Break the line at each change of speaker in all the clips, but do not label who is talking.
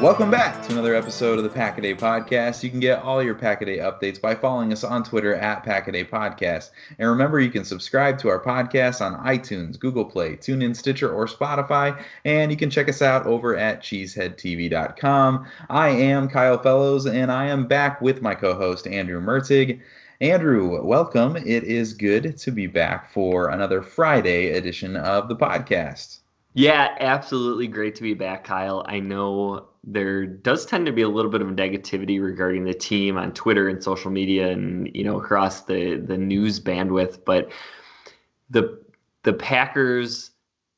Welcome back to another episode of the Pack a Day Podcast. You can get all your Pack a Day updates by following us on Twitter at Pack a Day Podcast. And remember, you can subscribe to our podcast on iTunes, Google Play, TuneIn, Stitcher, or Spotify. And you can check us out over at cheeseheadtv.com. I am Kyle Fellows, and I am back with my co-host Andrew Mertig. Andrew, welcome. It is good to be back for another Friday edition of the podcast.
Yeah, absolutely great to be back, Kyle. I know there does tend to be a little bit of negativity regarding the team on Twitter and social media and you know across the the news bandwidth, but the the Packers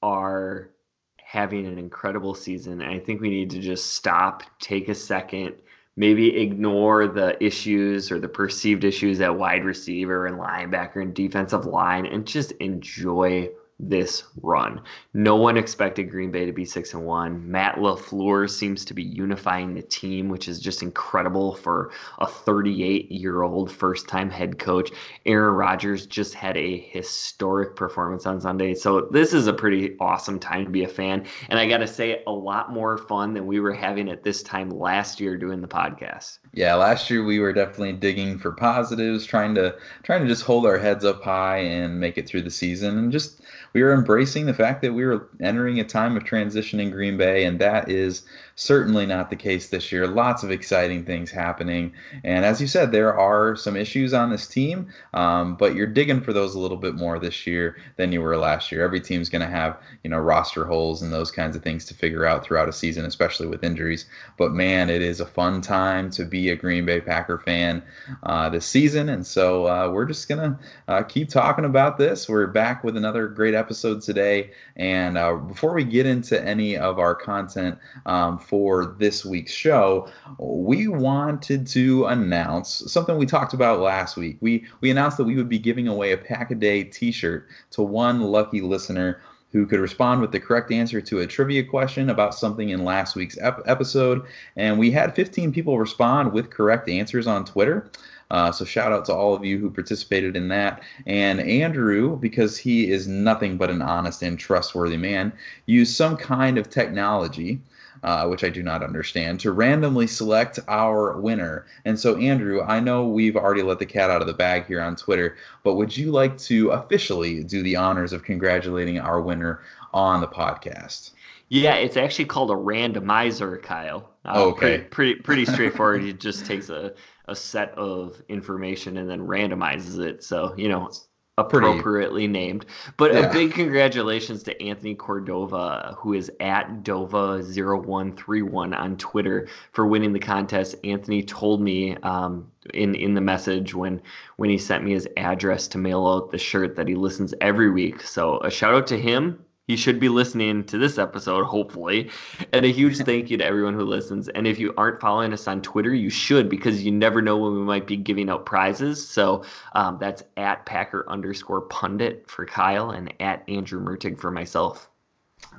are having an incredible season. And I think we need to just stop, take a second, maybe ignore the issues or the perceived issues at wide receiver and linebacker and defensive line and just enjoy this run. No one expected Green Bay to be 6 and 1. Matt LaFleur seems to be unifying the team, which is just incredible for a 38-year-old first-time head coach. Aaron Rodgers just had a historic performance on Sunday. So this is a pretty awesome time to be a fan, and I got to say a lot more fun than we were having at this time last year doing the podcast.
Yeah, last year we were definitely digging for positives, trying to trying to just hold our heads up high and make it through the season. And just we were embracing the fact that we were entering a time of transition in Green Bay, and that is certainly not the case this year. Lots of exciting things happening, and as you said, there are some issues on this team, um, but you're digging for those a little bit more this year than you were last year. Every team's going to have you know roster holes and those kinds of things to figure out throughout a season, especially with injuries. But man, it is a fun time to be a Green Bay Packer fan uh, this season, and so uh, we're just gonna uh, keep talking about this. We're back with another great episode today. And uh, before we get into any of our content um, for this week's show, we wanted to announce something we talked about last week. We we announced that we would be giving away a pack a day T-shirt to one lucky listener who could respond with the correct answer to a trivia question about something in last week's ep- episode. And we had 15 people respond with correct answers on Twitter. Uh, so shout out to all of you who participated in that. And Andrew, because he is nothing but an honest and trustworthy man, used some kind of technology uh, which I do not understand, to randomly select our winner. And so, Andrew, I know we've already let the cat out of the bag here on Twitter, but would you like to officially do the honors of congratulating our winner on the podcast?
Yeah, it's actually called a randomizer, Kyle.
Uh, okay.
Pretty, pretty, pretty straightforward. it just takes a, a set of information and then randomizes it. So, you know, appropriately named. But yeah. a big congratulations to Anthony Cordova, who is at Dova0131 on Twitter for winning the contest. Anthony told me um, in in the message when when he sent me his address to mail out the shirt that he listens every week. So a shout out to him he should be listening to this episode, hopefully. And a huge thank you to everyone who listens. And if you aren't following us on Twitter, you should because you never know when we might be giving out prizes. So um, that's at Packer underscore pundit for Kyle and at Andrew Mertig for myself.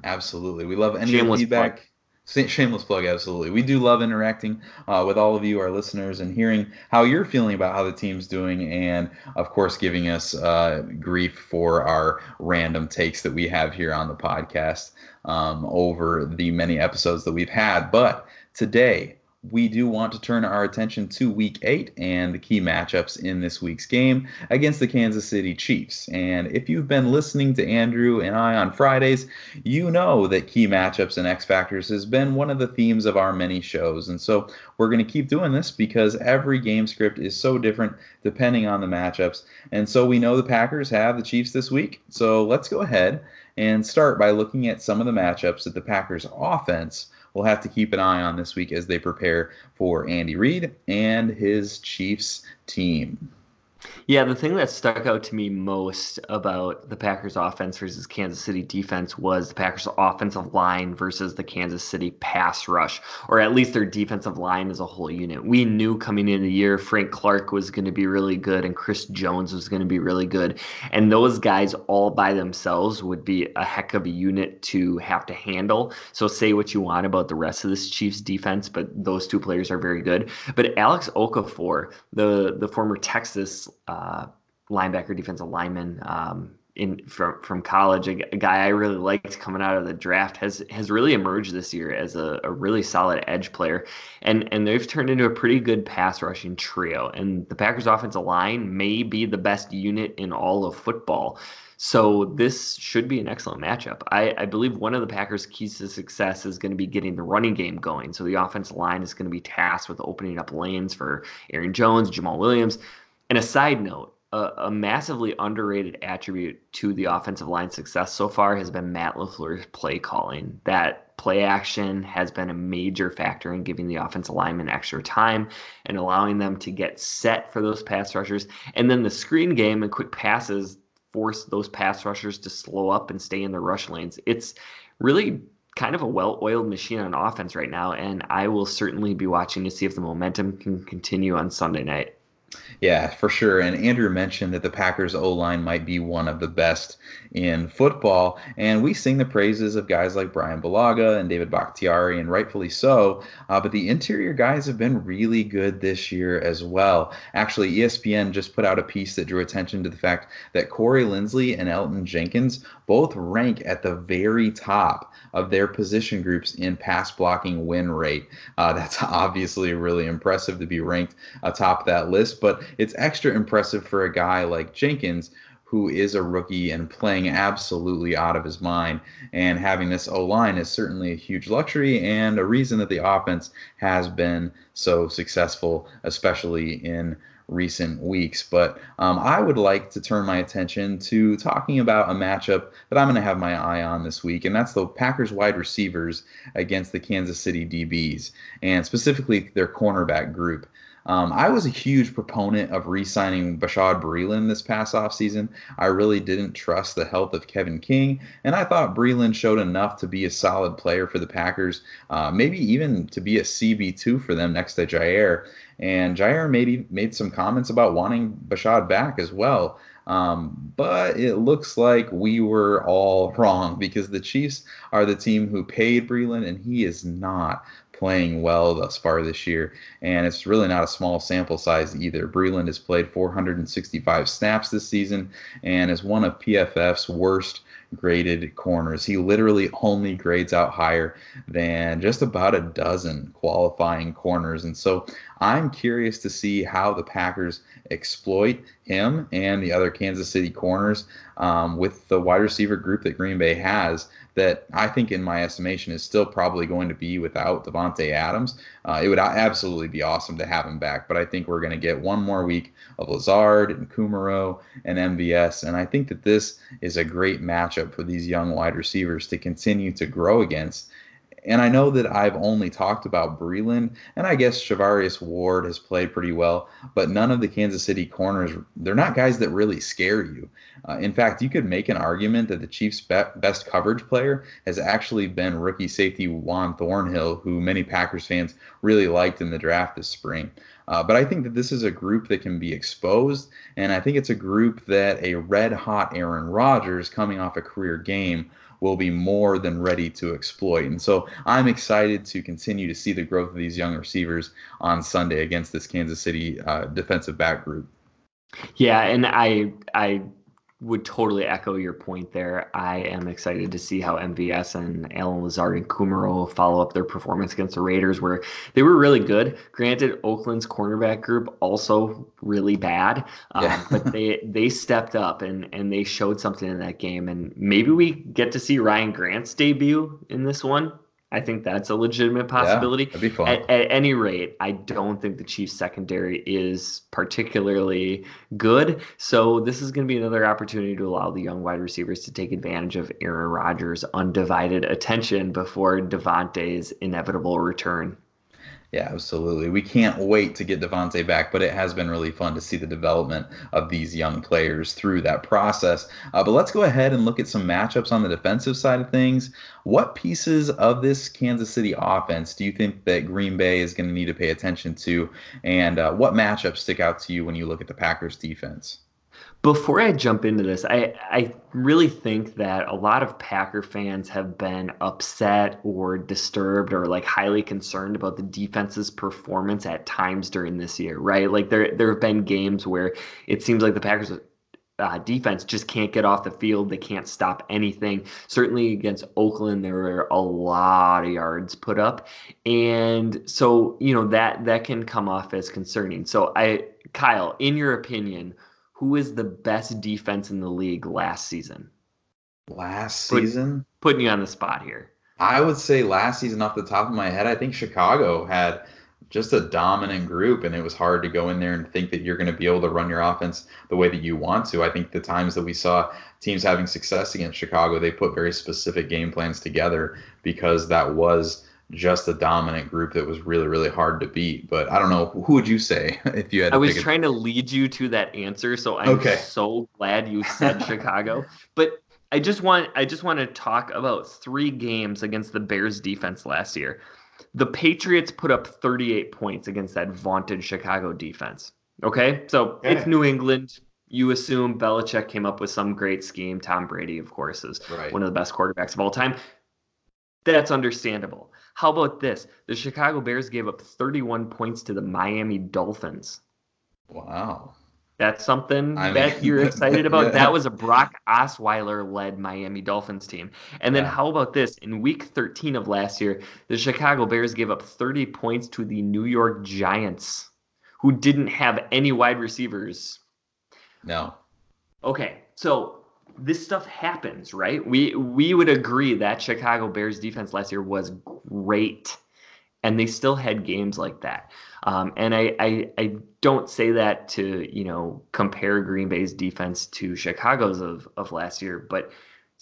Absolutely. We love any feedback. Shameless plug, absolutely. We do love interacting uh, with all of you, our listeners, and hearing how you're feeling about how the team's doing, and of course, giving us uh, grief for our random takes that we have here on the podcast um, over the many episodes that we've had. But today, we do want to turn our attention to week eight and the key matchups in this week's game against the Kansas City Chiefs. And if you've been listening to Andrew and I on Fridays, you know that key matchups and X Factors has been one of the themes of our many shows. And so we're going to keep doing this because every game script is so different depending on the matchups. And so we know the Packers have the Chiefs this week. So let's go ahead and start by looking at some of the matchups that the Packers offense we'll have to keep an eye on this week as they prepare for Andy Reid and his Chiefs team.
Yeah, the thing that stuck out to me most about the Packers offense versus Kansas City defense was the Packers offensive line versus the Kansas City pass rush, or at least their defensive line as a whole unit. We knew coming into the year Frank Clark was going to be really good and Chris Jones was going to be really good. And those guys all by themselves would be a heck of a unit to have to handle. So say what you want about the rest of this Chiefs defense, but those two players are very good. But Alex Okafor, the the former Texas uh, linebacker, defensive lineman um, in from from college, a, a, guy I really liked coming out of the draft, has has really emerged this year as a, a, really solid edge player, and and they've turned into a pretty good pass rushing trio. And the Packers' offensive line may be the best unit in all of football. So this should be an excellent matchup. I, I, believe one of the Packers' keys to success is going to be getting the running game going. So the offensive line is going to be tasked with opening up lanes for Aaron Jones, Jamaal Williams, and a side note, a, a, massively underrated attribute to the offensive line success so far has been Matt LaFleur's play calling. That play action has been a major factor in giving the offensive lineman extra time and allowing them to get set for those pass rushers. And then the screen game and quick passes force those pass rushers to slow up and stay in the rush lanes. It's really kind of a well-oiled machine on offense right now, and I will certainly be watching to see if the momentum can continue on Sunday night.
Yeah, for sure. And Andrew mentioned that the Packers O line might be one of the best in football. And we sing the praises of guys like Brian Bulaga and David Bakhtiari, and rightfully so. Uh, but the interior guys have been really good this year as well. Actually, ESPN just put out a piece that drew attention to the fact that Corey Linsley and Elgton Jenkins both rank at the very top of their position groups in pass blocking win rate. Uh, that's obviously really impressive to be ranked atop that list, but it's extra impressive for a guy like Jenkins who is a rookie and playing absolutely out of his mind. And having this O line is certainly a huge luxury and a reason that the offense has been so successful, especially in recent weeks. But um, I would like to turn my attention to talking about a matchup that I'm going to have my eye on this week, and that's the Packers wide receivers against the Kansas City DBs, and specifically their cornerback group. Um, I was a huge proponent of re-signing Bashaud Breeland this past offseason. I really didn't trust the health of Kevin King, and I thought Breeland showed enough to be a solid player for the Packers, uh, maybe even to be a CB2 for them next to Jaire. And Jaire made made some comments about wanting Bashaud back as well. Um, but it looks like we were all wrong because the Chiefs are the team who paid Breeland, and he is not playing well thus far this year, and it's really not a small sample size either. Breeland has played 465 snaps this season and is one of PFF's worst graded corners. He literally only grades out higher than just about a dozen qualifying corners. And so I'm curious to see how the Packers exploit him and the other Kansas City corners um, with the wide receiver group that Green Bay has that I think, in my estimation, is still probably going to be without Davante Adams. Uh, it would absolutely be awesome to have him back, but I think we're going to get one more week of Lazard and Kumerow and MVS, and I think that this is a great matchup for these young wide receivers to continue to grow against. And I know that I've only talked about Breeland, and I guess Charvarius Ward has played pretty well, but none of the Kansas City corners, they're not guys that really scare you. Uh, in fact, you could make an argument that the Chiefs' be- best coverage player has actually been rookie safety Juan Thornhill, who many Packers fans really liked in the draft this spring. Uh, but I think that this is a group that can be exposed, and I think it's a group that a red hot Aaron Rodgers coming off a career game will be more than ready to exploit. And so I'm excited to continue to see the growth of these young receivers on Sunday against this Kansas City uh, defensive back group.
Yeah, and I I would totally echo your point there. I am excited to see how MVS and Allen Lazard and Kumerow follow up their performance against the Raiders, where they were really good. Granted, Oakland's cornerback group also really bad, um, yeah. but they they stepped up and and they showed something in that game. And maybe we get to see Ryan Grant's debut in this one. I think that's a legitimate possibility.
Yeah, that'd be fun.
At, at, any rate, I don't think the Chiefs secondary is particularly good. So this is going to be another opportunity to allow the young wide receivers to take advantage of Aaron Rodgers' undivided attention before Davante's inevitable return.
Yeah, absolutely. We can't wait to get Davante back, but it has been really fun to see the development of these young players through that process. Uh, but let's go ahead and look at some matchups on the defensive side of things. What pieces of this Kansas City offense do you think that Green Bay is going to need to pay attention to? And uh, what matchups stick out to you when you look at the Packers defense?
Before I jump into this, I, I really think that a lot of Packer fans have been upset or disturbed or like highly concerned about the defense's performance at times during this year, right? Like there there have been games where it seems like the Packers uh, defense just can't get off the field. They can't stop anything. Certainly against Oakland, there were a lot of yards put up, and so you know that that can come off as concerning. So I, Kyle, in your opinion who is the best defense in the league last season?
Last season?
Put, putting you on the spot here.
I would say last season, off the top of my head, I think Chicago had just a dominant group, and it was hard to go in there and think that you're going to be able to run your offense the way that you want to. I think the times that we saw teams having success against Chicago, they put very specific game plans together because that was just a dominant group that was really really hard to beat. But I don't know who would you say if you had.
I was trying a... to lead you to that answer, so I'm okay. so glad you said Chicago. But I just want I just want to talk about three games against the Bears defense last year. The Patriots put up 38 points against that vaunted Chicago defense. Okay, so yeah. it's New England. You assume Belichick came up with some great scheme. Tom Brady, of course, is right. one of the best quarterbacks of all time. That's understandable. How about this? The Chicago Bears gave up 31 points to the Miami Dolphins.
Wow.
That's something I that mean, you're excited about. Yeah. That was a Brock Osweiler led Miami Dolphins team. And then yeah. how about this? In week 13 of last year, the Chicago Bears gave up 30 points to the New York Giants, who didn't have any wide receivers.
No.
Okay. So this stuff happens, right? We we would agree that Chicago Bears defense last year was great, and they still had games like that. Um, and I, I I don't say that to you know compare Green Bay's defense to Chicago's of of last year, but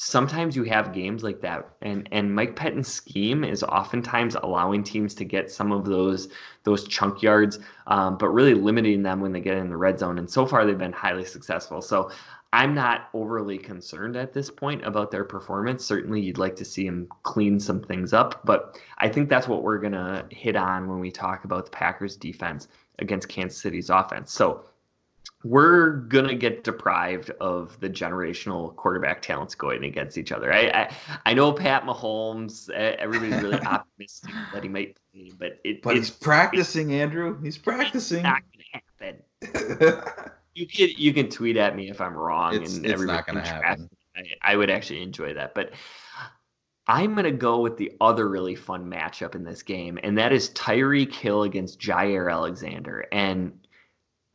sometimes you have games like that and and Mike Pettine's scheme is oftentimes allowing teams to get some of those those chunk yards um, but really limiting them when they get in the red zone and so far they've been highly successful so I'm not overly concerned at this point about their performance. Certainly, you'd like to see them clean some things up, but I think that's what we're going to hit on when we talk about the Packers defense against Kansas City's offense. So, we're going to get deprived of the generational quarterback talents going against each other. I, I, I know Pat Mahomes, everybody's really optimistic that he might play, but it,
but he's practicing, Andrew. He's practicing.
not going to happen. you can you can tweet at me if I'm wrong,
it's,
and
it's not going to happen.
I, I would actually enjoy that. But I'm going to go with the other really fun matchup in this game, and that is Tyreek Hill against Jaire Alexander. And,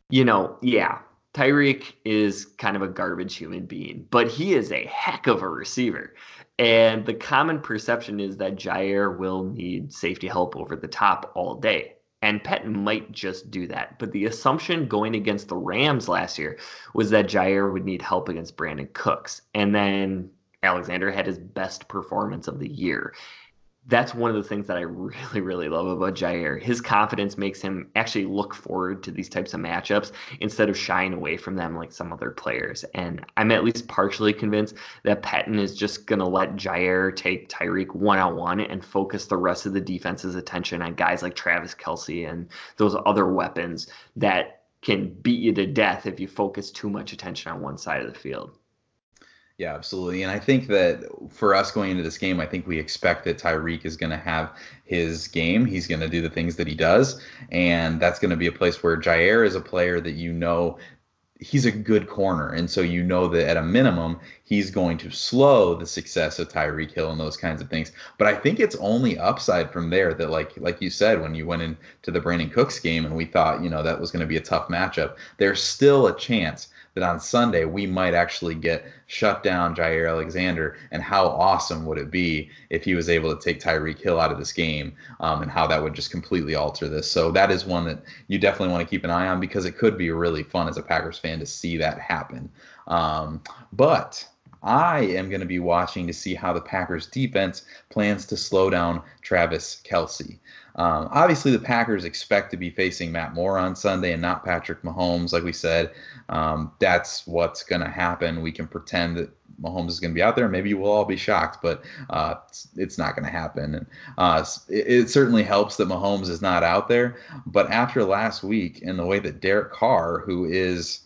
you know, yeah, Tyreek is kind of a garbage human being, but he is a heck of a receiver. And the common perception is that Jair will need safety help over the top all day. And Pettine might just do that. But the assumption going against the Rams last year was that Jaire would need help against Brandin Cooks. And then Alexander had his best performance of the year that's one of the things that I really, really love about Jaire. His confidence makes him actually look forward to these types of matchups instead of shying away from them like some other players. And I'm at least partially convinced that Pettine is just going to let Jaire take Tyreek one on one and focus the rest of the defense's attention on guys like Travis Kelce and those other weapons that can beat you to death if you focus too much attention on one side of the field.
Yeah, absolutely. And I think that for us going into this game, I think we expect that Tyreek is going to have his game. He's going to do the things that he does. And that's going to be a place where Jaire is a player that you know he's a good corner. And so you know that at a minimum, he's going to slow the success of Tyreek Hill and those kinds of things. But I think it's only upside from there that like like you said, when you went into the Brandin Cooks game and we thought, you know, that was going to be a tough matchup, there's still a chance that on Sunday we might actually get shut down Jaire Alexander. And how awesome would it be if he was able to take Tyreek Hill out of this game um, and how that would just completely alter this. So that is one that you definitely want to keep an eye on because it could be really fun as a Packers fan to see that happen. Um, but I am going to be watching to see how the Packers defense plans to slow down Travis Kelce. Um, obviously, the Packers expect to be facing Matt Moore on Sunday and not Patrick Mahomes, like we said. Um, that's what's going to happen. We can pretend that Mahomes is going to be out there. Maybe we'll all be shocked, but uh, it's, it's, not going to happen. And uh, it, it, certainly helps that Mahomes is not out there. But after last week and the way that Derek Carr, who is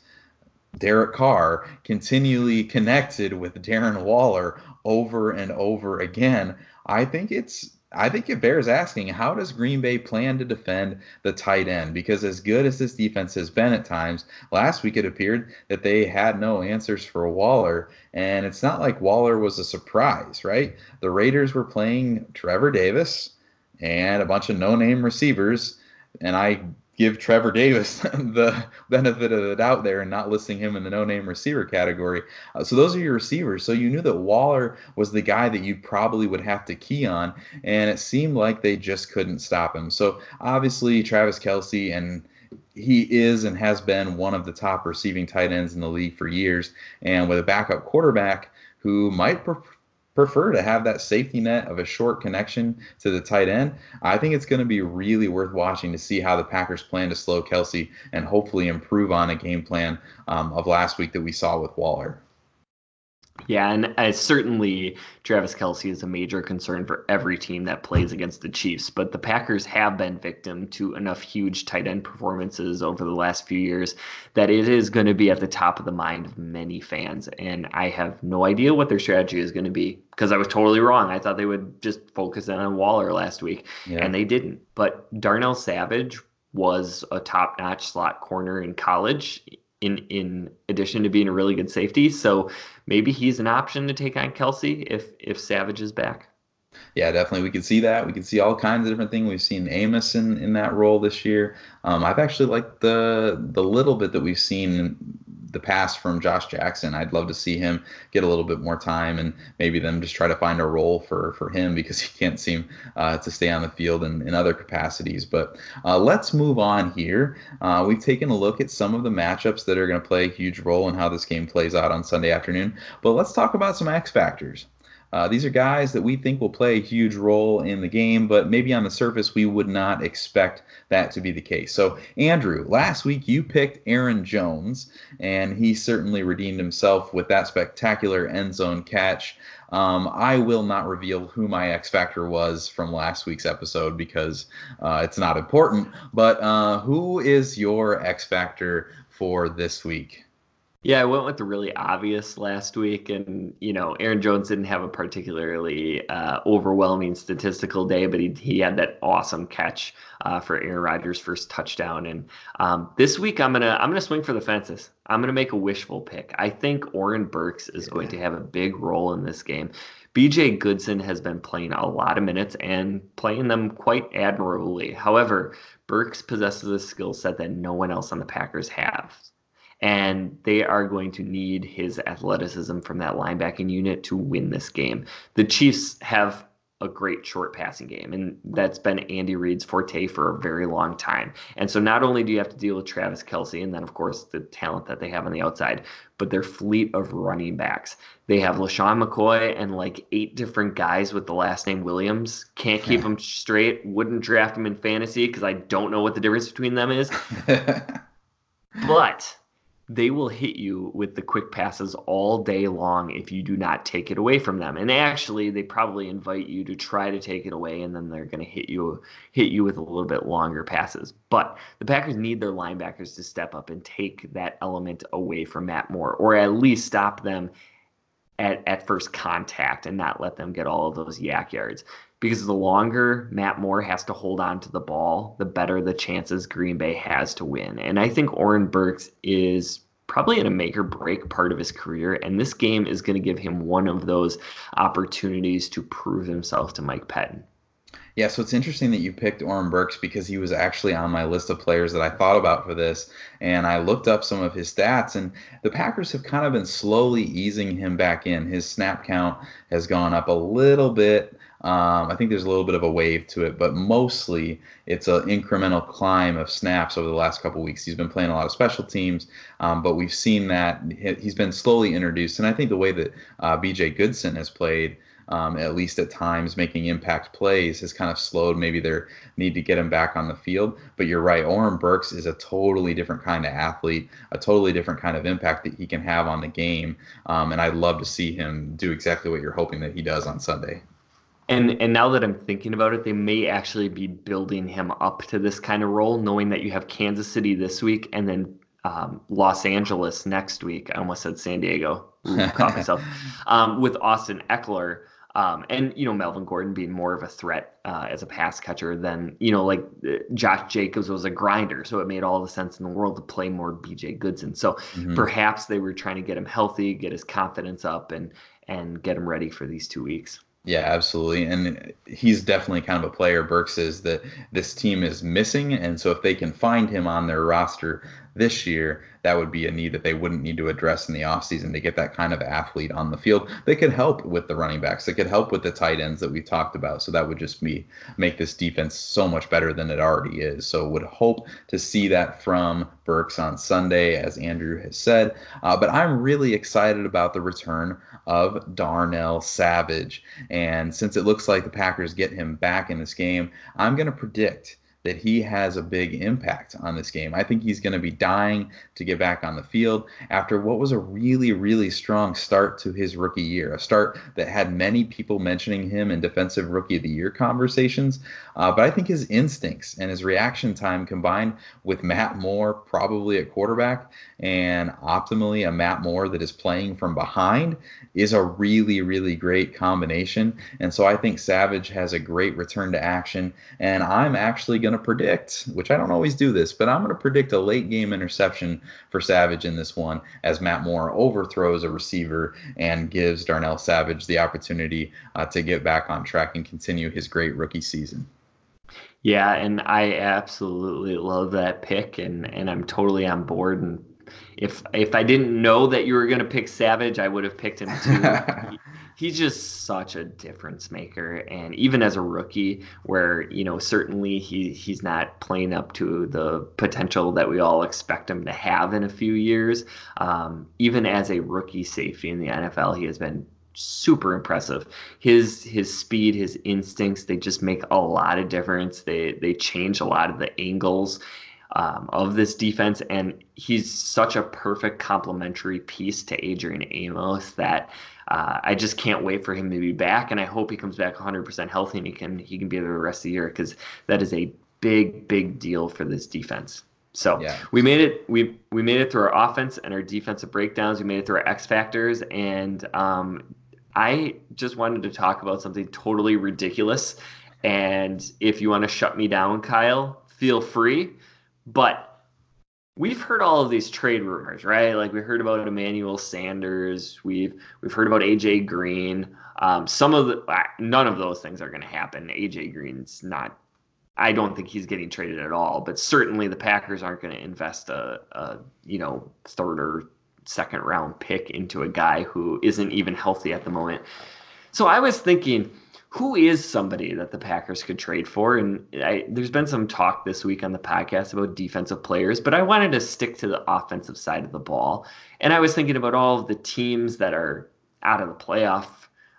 Derek Carr, continually connected with Darren Waller over and over again, I think it's I think it bears asking how does Green Bay plan to defend the tight end? Because as good as this defense has been at times, last week it appeared that they had no answers for Waller. And it's not like Waller was a surprise, right? The Raiders were playing Trevor Davis and a bunch of no name receivers. And I give Trevor Davis the benefit of the doubt there and not listing him in the no-name receiver category. Uh, so those are your receivers. So you knew that Waller was the guy that you probably would have to key on, and it seemed like they just couldn't stop him. So obviously Travis Kelce and he is and has been one of the top receiving tight ends in the league for years, and with a backup quarterback who might prefer to have that safety net of a short connection to the tight end, I think it's going to be really worth watching to see how the Packers plan to slow Kelce and hopefully improve on a game plan um, of last week that we saw with Waller.
Yeah, and uh, certainly Travis Kelce is a major concern for every team that plays against the Chiefs. But the Packers have been victim to enough huge tight end performances over the last few years that it is going to be at the top of the mind of many fans. And I have no idea what their strategy is going to be because I was totally wrong. I thought they would just focus in on Waller last week, yeah. and they didn't. But Darnell Savage was a top notch slot corner in college in in addition to being a really good safety. So maybe he's an option to take on Kelce if if Savage is back.
Yeah, definitely. We can see that. We can see all kinds of different things. We've seen Amos in, in that role this year. Um, I've actually liked the the little bit that we've seen the pass from Josh Jackson. I'd love to see him get a little bit more time and maybe them just try to find a role for for him because he can't seem uh, to stay on the field in, in other capacities. But uh, let's move on here. Uh, we've taken a look at some of the matchups that are going to play a huge role in how this game plays out on Sunday afternoon. But let's talk about some X factors. Uh, these are guys that we think will play a huge role in the game, but maybe on the surface we would not expect that to be the case. So, Andrew, last week you picked Aaron Jones, and he certainly redeemed himself with that spectacular end zone catch. Um, I will not reveal who my X Factor was from last week's episode because uh, it's not important. But uh, who is your X Factor for this week?
Yeah, I went with the really obvious last week, and you know, Aaron Jones didn't have a particularly uh, overwhelming statistical day, but he he had that awesome catch uh, for Aaron Rodgers' first touchdown. And um, this week, I'm gonna I'm gonna swing for the fences. I'm gonna make a wishful pick. I think Oren Burks is yeah. going to have a big role in this game. BJ Goodson has been playing a lot of minutes and playing them quite admirably. However, Burks possesses a skill set that no one else on the Packers has and they are going to need his athleticism from that linebacking unit to win this game. The Chiefs have a great short passing game, and that's been Andy Reid's forte for a very long time. And so not only do you have to deal with Travis Kelce, and then of course the talent that they have on the outside, but their fleet of running backs. They have LeSean McCoy and like eight different guys with the last name Williams. Can't keep them straight. Wouldn't draft them in fantasy because I don't know what the difference between them is. but they will hit you with the quick passes all day long if you do not take it away from them. And actually, they probably invite you to try to take it away, and then they're going to hit you hit you with a little bit longer passes. But the Packers need their linebackers to step up and take that element away from Matt Moore, or at least stop them at, at first contact and not let them get all of those YAC yards. Because the longer Matt Moore has to hold on to the ball, the better the chances Green Bay has to win. And I think Oren Burks is probably in a make or break part of his career. And this game is going to give him one of those opportunities to prove himself to Mike Pettine.
Yeah, so it's interesting that you picked Oren Burks because he was actually on my list of players that I thought about for this. And I looked up some of his stats, and the Packers have kind of been slowly easing him back in. His snap count has gone up a little bit. Um, I think there's a little bit of a wave to it, but mostly it's an incremental climb of snaps over the last couple weeks. He's been playing a lot of special teams, um, but we've seen that he's been slowly introduced. And I think the way that uh, B.J. Goodson has played, um, at least at times, making impact plays has kind of slowed maybe their need to get him back on the field. But you're right, Oren Burks is a totally different kind of athlete, a totally different kind of impact that he can have on the game. Um, and I'd love to see him do exactly what you're hoping that he does on Sunday.
And and now that I'm thinking about it, they may actually be building him up to this kind of role, knowing that you have Kansas City this week and then um, Los Angeles next week. I almost said San Diego. Ooh, caught myself. Um, with Austin Ekeler, Um, and you know Melvin Gordon being more of a threat uh, as a pass catcher than you know like uh, Josh Jacobs was a grinder, so it made all the sense in the world to play more B.J. Goodson. So mm-hmm. perhaps they were trying to get him healthy, get his confidence up, and and get him ready for these two weeks.
Yeah, absolutely. And he's definitely kind of a player, Burks is, that this team is missing. And so if they can find him on their roster this year, that would be a need that they wouldn't need to address in the offseason to get that kind of athlete on the field. They could help with the running backs. They could help with the tight ends that we talked about. So that would just be make this defense so much better than it already is. So would hope to see that from Burks on Sunday, as Andrew has said. Uh, but I'm really excited about the return of Darnell Savage. And since it looks like the Packers get him back in this game, I'm going to predict that he has a big impact on this game. I think he's going to be dying to get back on the field after what was a really, really strong start to his rookie year, a start that had many people mentioning him in Defensive Rookie of the Year conversations. Uh, but I think his instincts and his reaction time combined with Matt Moore probably at quarterback and optimally a Matt Moore that is playing from behind is a really, really great combination. And so I think Savage has a great return to action. And I'm actually going to predict, which I don't always do this, but I'm going to predict a late game interception for Savage in this one as Matt Moore overthrows a receiver and gives Darnell Savage the opportunity uh, to get back on track and continue his great rookie season.
Yeah, and I absolutely love that pick, and and I'm totally on board. And if if I didn't know that you were going to pick Savage, I would have picked him too. he's just such a difference maker, and even as a rookie, where you know certainly he he's not playing up to the potential that we all expect him to have in a few years. Um, even as a rookie safety in the NFL, he has been super impressive. His his speed, his instincts, they just make a lot of difference. They they change a lot of the angles um, of this defense, and he's such a perfect complementary piece to Adrian Amos that uh, I just can't wait for him to be back, and I hope he comes back 100% healthy and he can he can be there the rest of the year because that is a big big deal for this defense. So yeah. we made it. We we made it through our offense and our defensive breakdowns. We made it through our X factors, and um, I just wanted to talk about something totally ridiculous. And if you want to shut me down, Kyle, feel free. But we've heard all of these trade rumors, right? Like we heard about Emmanuel Sanders. We've we've heard about AJ Green. Um, some of the none of those things are going to happen. AJ Green's not I don't think he's getting traded at all. But certainly the Packers aren't going to invest a, a you know third or second round pick into a guy who isn't even healthy at the moment. So I was thinking, who is somebody that the Packers could trade for? And I, there's been some talk this week on the podcast about defensive players, but I wanted to stick to the offensive side of the ball. And I was thinking about all of the teams that are out of the playoff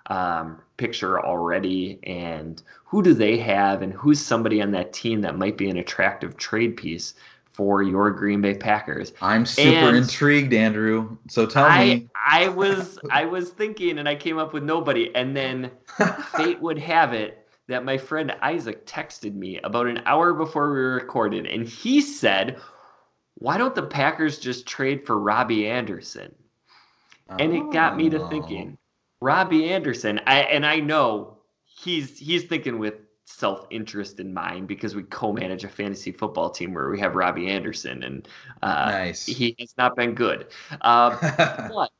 um, picture already and who do they have and who's somebody on that team that might be an attractive trade piece for your Green Bay Packers.
I'm super and intrigued, Andrew. So tell
I,
me.
I was I was thinking and I came up with nobody and then fate would have it that my friend Isaac texted me about an hour before we recorded and he said, "Why don't the Packers just trade for Robby Anderson?" And it got me to oh. thinking, Robby Anderson, I, and I know he's he's thinking with self interest in mind because we co-manage a fantasy football team where we have Robby Anderson, and uh, nice. he has not been good. Uh, but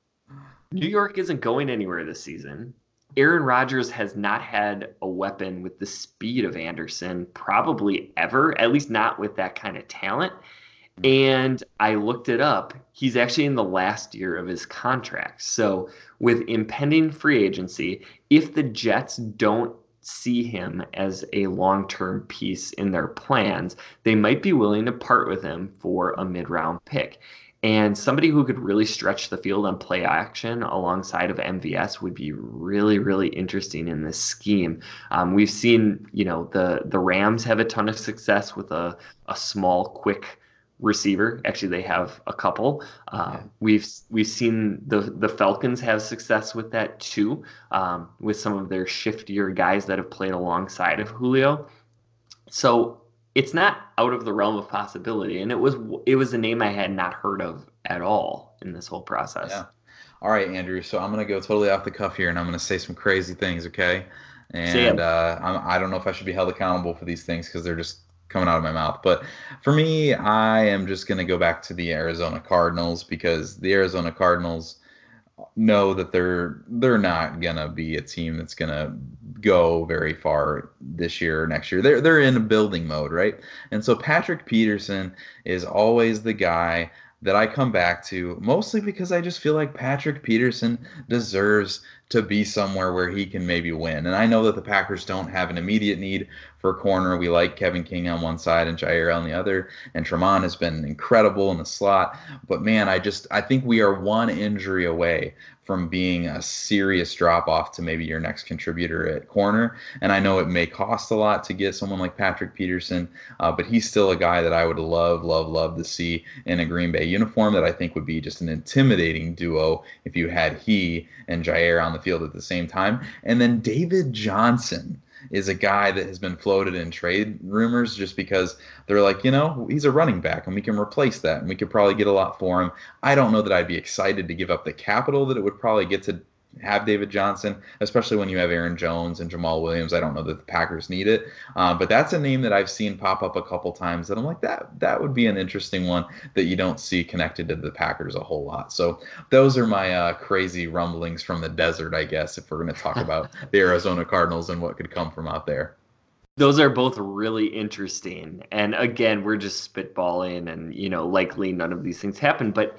New York isn't going anywhere this season. Aaron Rodgers has not had a weapon with the speed of Anderson probably ever, at least not with that kind of talent. And I looked it up. He's actually in the last year of his contract. So, with impending free agency, if the Jets don't see him as a long term piece in their plans, they might be willing to part with him for a mid round pick. And somebody who could really stretch the field on play action alongside of MVS would be really, really interesting in this scheme. Um, we've seen, you know, the the Rams have a ton of success with a, a small, quick receiver. Actually, they have a couple. Um, yeah. We've we've seen the the Falcons have success with that too, um, with some of their shiftier guys that have played alongside of Julio. So it's not out of the realm of possibility, and it was it was a name I had not heard of at all in this whole process.
Yeah. All right, Andrew. So I'm gonna go totally off the cuff here, and I'm gonna say some crazy things. Okay. And uh, I'm, I don't know if I should be held accountable for these things because they're just coming out of my mouth. But for me, I am just going to go back to the Arizona Cardinals because the Arizona Cardinals know that they're they're not going to be a team that's going to go very far this year or next year. They're they're in a building mode, right? And so Patrick Peterson is always the guy that I come back to mostly because I just feel like Patrick Peterson deserves to be somewhere where he can maybe win. And I know that the Packers don't have an immediate need for corner. We like Kevin King on one side and Jaire on the other, and Tramon has been incredible in the slot. But man, I just I think we are one injury away from being a serious drop off to maybe your next contributor at corner. And I know it may cost a lot to get someone like Patrick Peterson, uh, but he's still a guy that I would love, love, love to see in a Green Bay uniform that I think would be just an intimidating duo if you had he and Jaire on the field at the same time. And then David Johnson is a guy that has been floated in trade rumors just because they're like, you know, he's a running back and we can replace that and we could probably get a lot for him. I don't know that I'd be excited to give up the capital that it would probably get to have David Johnson, especially when you have Aaron Jones and Jamaal Williams. I don't know that the Packers need it, uh, but that's a name that I've seen pop up a couple times that I'm like that that would be an interesting one that you don't see connected to the Packers a whole lot. So those are my uh, crazy rumblings from the desert, I guess, if we're going to talk about the Arizona Cardinals and what could come from out there.
Those are both really interesting. And again, we're just spitballing and, you know, likely none of these things happen. But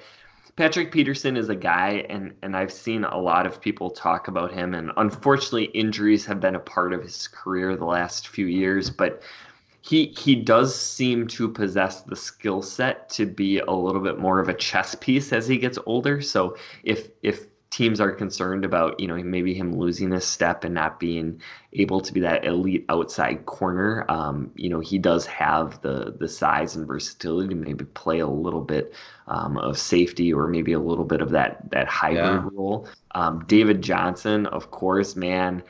Patrick Peterson is a guy, and and I've seen a lot of people talk about him, and unfortunately, injuries have been a part of his career the last few years. But he he does seem to possess the skill set to be a little bit more of a chess piece as he gets older. So if if teams are concerned about, you know, maybe him losing a step and not being able to be that elite outside corner. Um, you know, he does have the the size and versatility to maybe play a little bit um, of safety or maybe a little bit of that that hybrid yeah. role. Um, David Johnson, of course, man.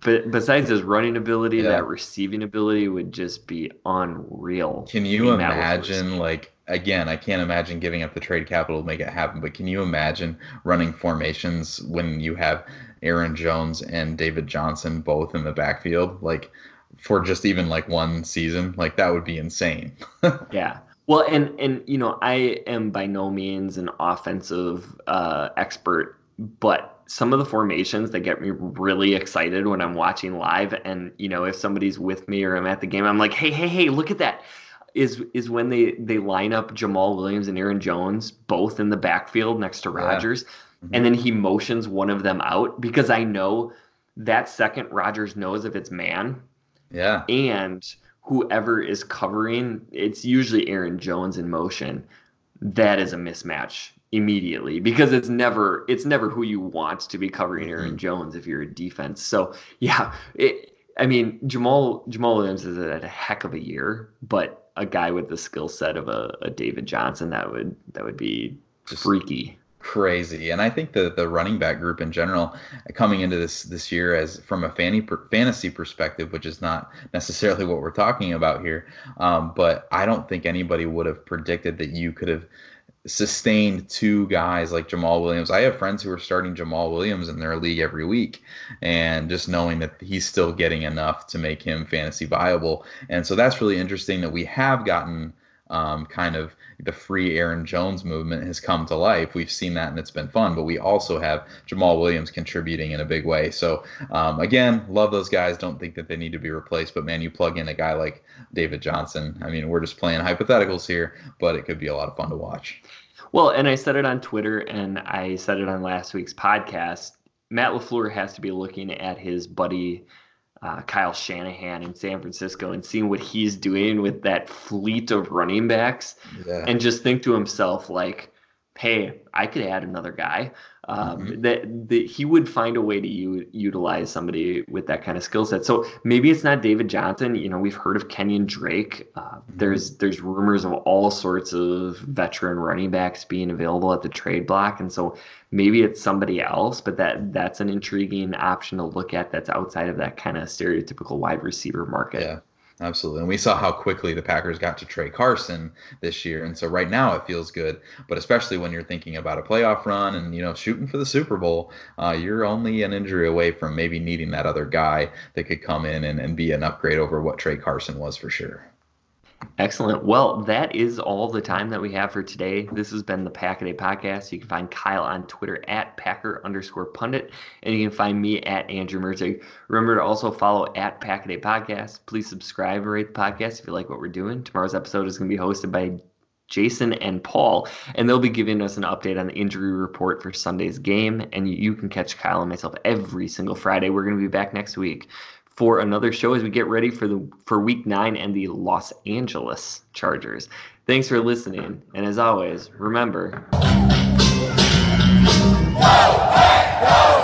But besides his running ability, yeah. that receiving ability would just be unreal.
Can you imagine like again, I can't imagine giving up the trade capital to make it happen. But can you imagine running formations when you have Aaron Jones and David Johnson both in the backfield? Like for just even like one season, like that would be insane.
yeah. Well, and and you know, I am by no means an offensive uh, expert, but some of the formations that get me really excited when I'm watching live, and you know, if somebody's with me or I'm at the game, I'm like, hey, hey, hey, look at that is is when they they line up Jamaal Williams and Aaron Jones both in the backfield next to Rodgers, yeah. mm-hmm. and then he motions one of them out because I know that second Rodgers knows if it's man.
Yeah.
And whoever is covering, it's usually Aaron Jones in motion. That is a mismatch immediately because it's never it's never who you want to be covering Aaron mm-hmm. Jones if you're a defense. So yeah, it, I mean Jamal Jamaal Williams is at a heck of a year, but a guy with the skill set of a, a David Johnson, that would that would be Just freaky
crazy. And I think the the running back group in general coming into this this year as from a fanny, fantasy perspective, which is not necessarily what we're talking about here, um, but I don't think anybody would have predicted that you could have sustained two guys like Jamaal Williams. I have friends who are starting Jamaal Williams in their league every week, and just knowing that he's still getting enough to make him fantasy viable. And so that's really interesting that we have gotten um, kind of the free Aaron Jones movement has come to life. We've seen that and it's been fun, but we also have Jamaal Williams contributing in a big way. So, um, again, love those guys. Don't think that they need to be replaced, but man, you plug in a guy like David Johnson. I mean, we're just playing hypotheticals here, but it could be a lot of fun to watch.
Well, and I said it on Twitter and I said it on last week's podcast. Matt LaFleur has to be looking at his buddy uh, Kyle Shanahan in San Francisco and seeing what he's doing with that fleet of running backs yeah. and just think to himself, like, hey, I could add another guy. Um, mm-hmm. that, that he would find a way to u- utilize somebody with that kind of skill set. So maybe it's not David Johnson. You know, we've heard of Kenyan Drake. Uh, mm-hmm. There's there's rumors of all sorts of veteran running backs being available at the trade block, and so maybe it's somebody else. But that that's an intriguing option to look at. That's outside of that kind of stereotypical wide receiver market.
Yeah. Absolutely. And we saw how quickly the Packers got to Tra Carson this year. And so right now it feels good. But especially when you're thinking about a playoff run and, you know, shooting for the Super Bowl, uh, you're only an injury away from maybe needing that other guy that could come in and, and be an upgrade over what Tra Carson was for sure.
Excellent. Well, that is all the time that we have for today. This has been the Pack a podcast. You can find Kyle on Twitter at Packer underscore pundit, and you can find me at Andrew Mertig. Remember to also follow at Pack a podcast. Please subscribe and rate the podcast if you like what we're doing. Tomorrow's episode is going to be hosted by Jason and Paul, and they'll be giving us an update on the injury report for Sunday's game. And you can catch Kyle and myself every single Friday. We're going to be back next week for another show as we get ready for the for week nine and the Los Angeles Chargers. Thanks for listening, and as always, remember. Go, hey, go!